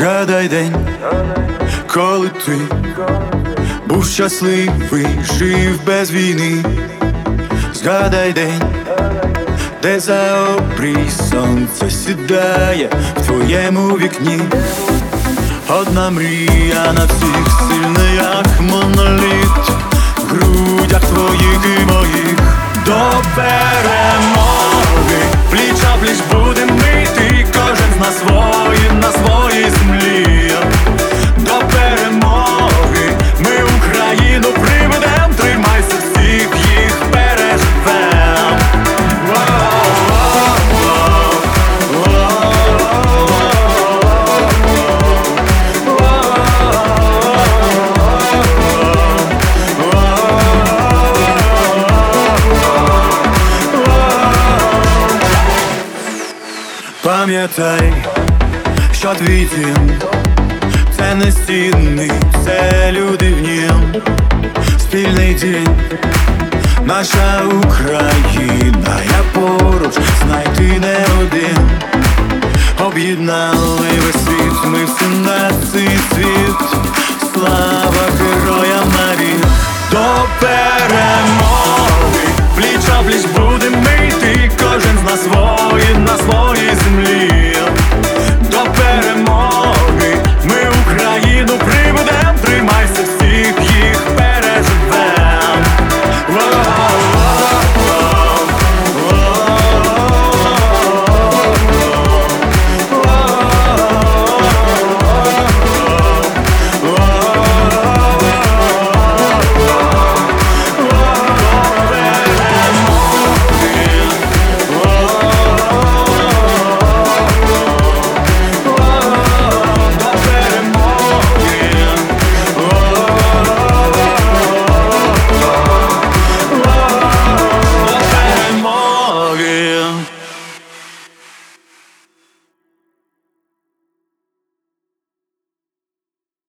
Згадай день, коли ти був щасливий, жив без війни. Згадай день, де за обрій сонце сідає в твоєму вікні. Одна мрія на всіх сильна, як моноліт В грудях твоїх і моїх до Пам'ятай, що твій дім це не стінний, це люди в нім, спільний день, наша Україна, я поруч знайти не один, об'єднали весь світ, ми всі на цей світ, слава героям навіть. До перемоги.